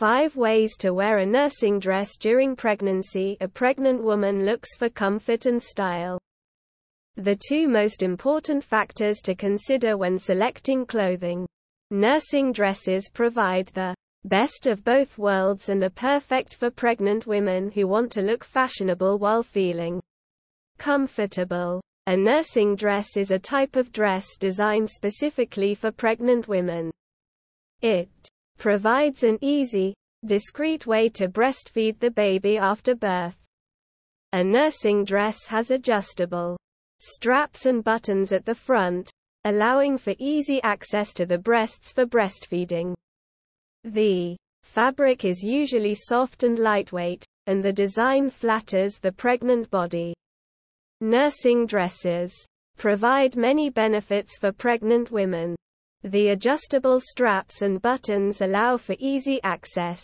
5 ways to wear a nursing dress during pregnancy. A pregnant woman looks for comfort and style. The two most important factors to consider when selecting clothing. Nursing dresses provide the best of both worlds and are perfect for pregnant women who want to look fashionable while feeling comfortable. A nursing dress is a type of dress designed specifically for pregnant women. It provides an easy, discreet way to breastfeed the baby after birth. A nursing dress has adjustable straps and buttons at the front, allowing for easy access to the breasts for breastfeeding. The fabric is usually soft and lightweight, and the design flatters the pregnant body. Nursing dresses provide many benefits for pregnant women. The adjustable straps and buttons allow for easy access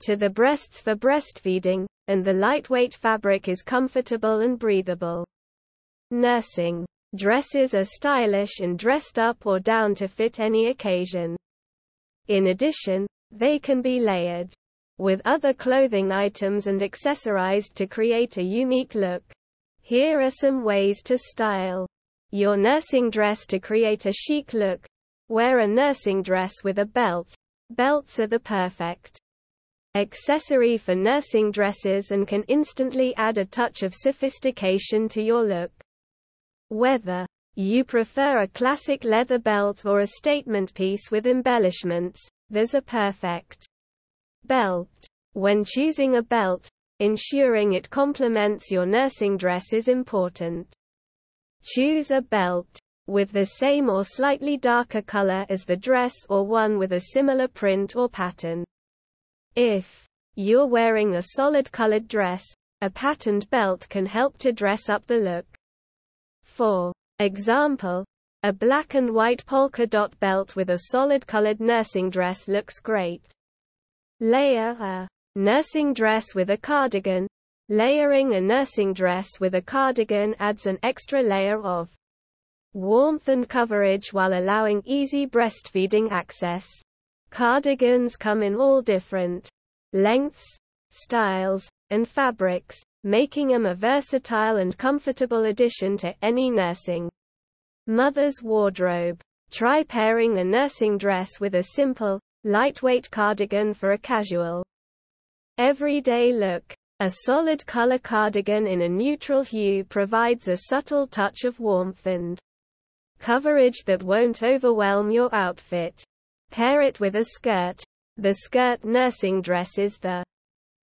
to the breasts for breastfeeding, and the lightweight fabric is comfortable and breathable. Nursing dresses are stylish and dressed up or down to fit any occasion. In addition, they can be layered with other clothing items and accessorized to create a unique look. Here are some ways to style your nursing dress to create a chic look. Wear a nursing dress with a belt. Belts are the perfect accessory for nursing dresses and can instantly add a touch of sophistication to your look. Whether you prefer a classic leather belt or a statement piece with embellishments, there's a perfect belt. When choosing a belt, ensuring it complements your nursing dress is important. Choose a belt with the same or slightly darker color as the dress or one with a similar print or pattern. If you're wearing a solid colored dress, a patterned belt can help to dress up the look. For example, a black and white polka dot belt with a solid colored nursing dress looks great. Layer a nursing dress with a cardigan. Layering a nursing dress with a cardigan adds an extra layer of warmth and coverage while allowing easy breastfeeding access. Cardigans come in all different lengths, styles, and fabrics, making them a versatile and comfortable addition to any nursing mother's wardrobe. Try pairing a nursing dress with a simple, lightweight cardigan for a casual, everyday look. A solid color cardigan in a neutral hue provides a subtle touch of warmth and coverage that won't overwhelm your outfit. Pair it with a skirt. The skirt nursing dress is the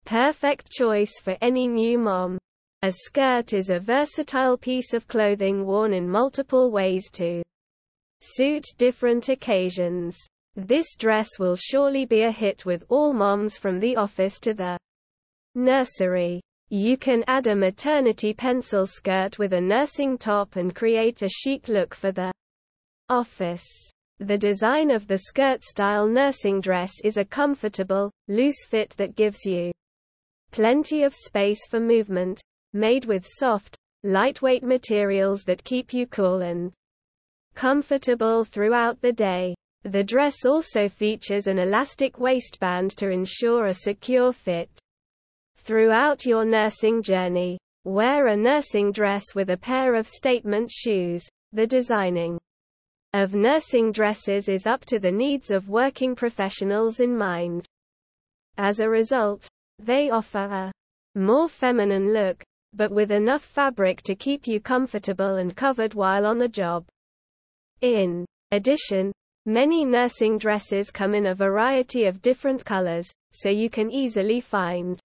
Perfect choice for any new mom. A skirt is a versatile piece of clothing worn in multiple ways to suit different occasions. This dress will surely be a hit with all moms from the office to the nursery. You can add a maternity pencil skirt with a nursing top and create a chic look for the office. The design of the skirt-style nursing dress is a comfortable, loose fit that gives you Plenty of space for movement, made with soft, lightweight materials that keep you cool and comfortable throughout the day. The dress also features an elastic waistband to ensure a secure fit. Throughout your nursing journey, wear a nursing dress with a pair of statement shoes. The designing of nursing dresses is up to the needs of working professionals in mind. As a result, they offer a more feminine look, but with enough fabric to keep you comfortable and covered while on the job. In addition, many nursing dresses come in a variety of different colors, so you can easily find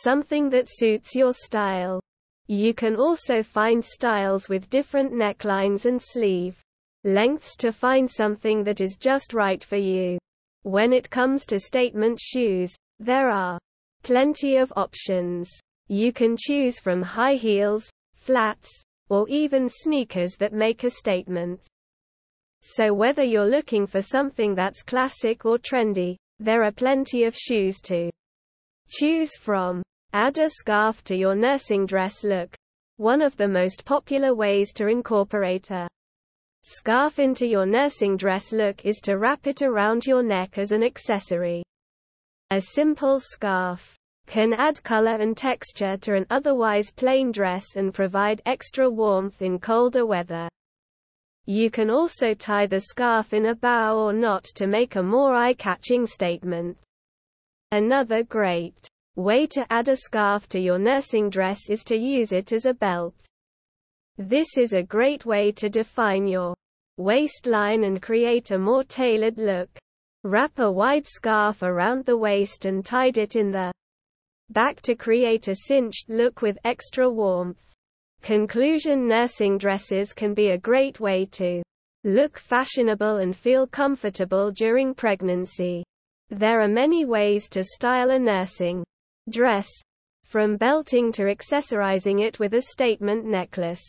something that suits your style. You can also find styles with different necklines and sleeve lengths to find something that is just right for you. When it comes to statement shoes, there are Plenty of options. You can choose from high heels, flats, or even sneakers that make a statement. So whether you're looking for something that's classic or trendy, there are plenty of shoes to choose from. Add a scarf to your nursing dress look. One of the most popular ways to incorporate a scarf into your nursing dress look is to wrap it around your neck as an accessory. A simple scarf can add color and texture to an otherwise plain dress and provide extra warmth in colder weather. You can also tie the scarf in a bow or knot to make a more eye-catching statement. Another great way to add a scarf to your nursing dress is to use it as a belt. This is a great way to define your waistline and create a more tailored look. Wrap a wide scarf around the waist and tied it in the back to create a cinched look with extra warmth. Conclusion Nursing dresses can be a great way to look fashionable and feel comfortable during pregnancy. There are many ways to style a nursing dress, from belting to accessorizing it with a statement necklace.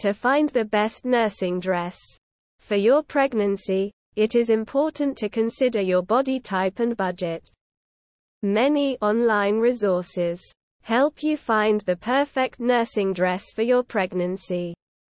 To find the best nursing dress for your pregnancy, it is important to consider your body type and budget. Many online resources help you find the perfect nursing dress for your pregnancy.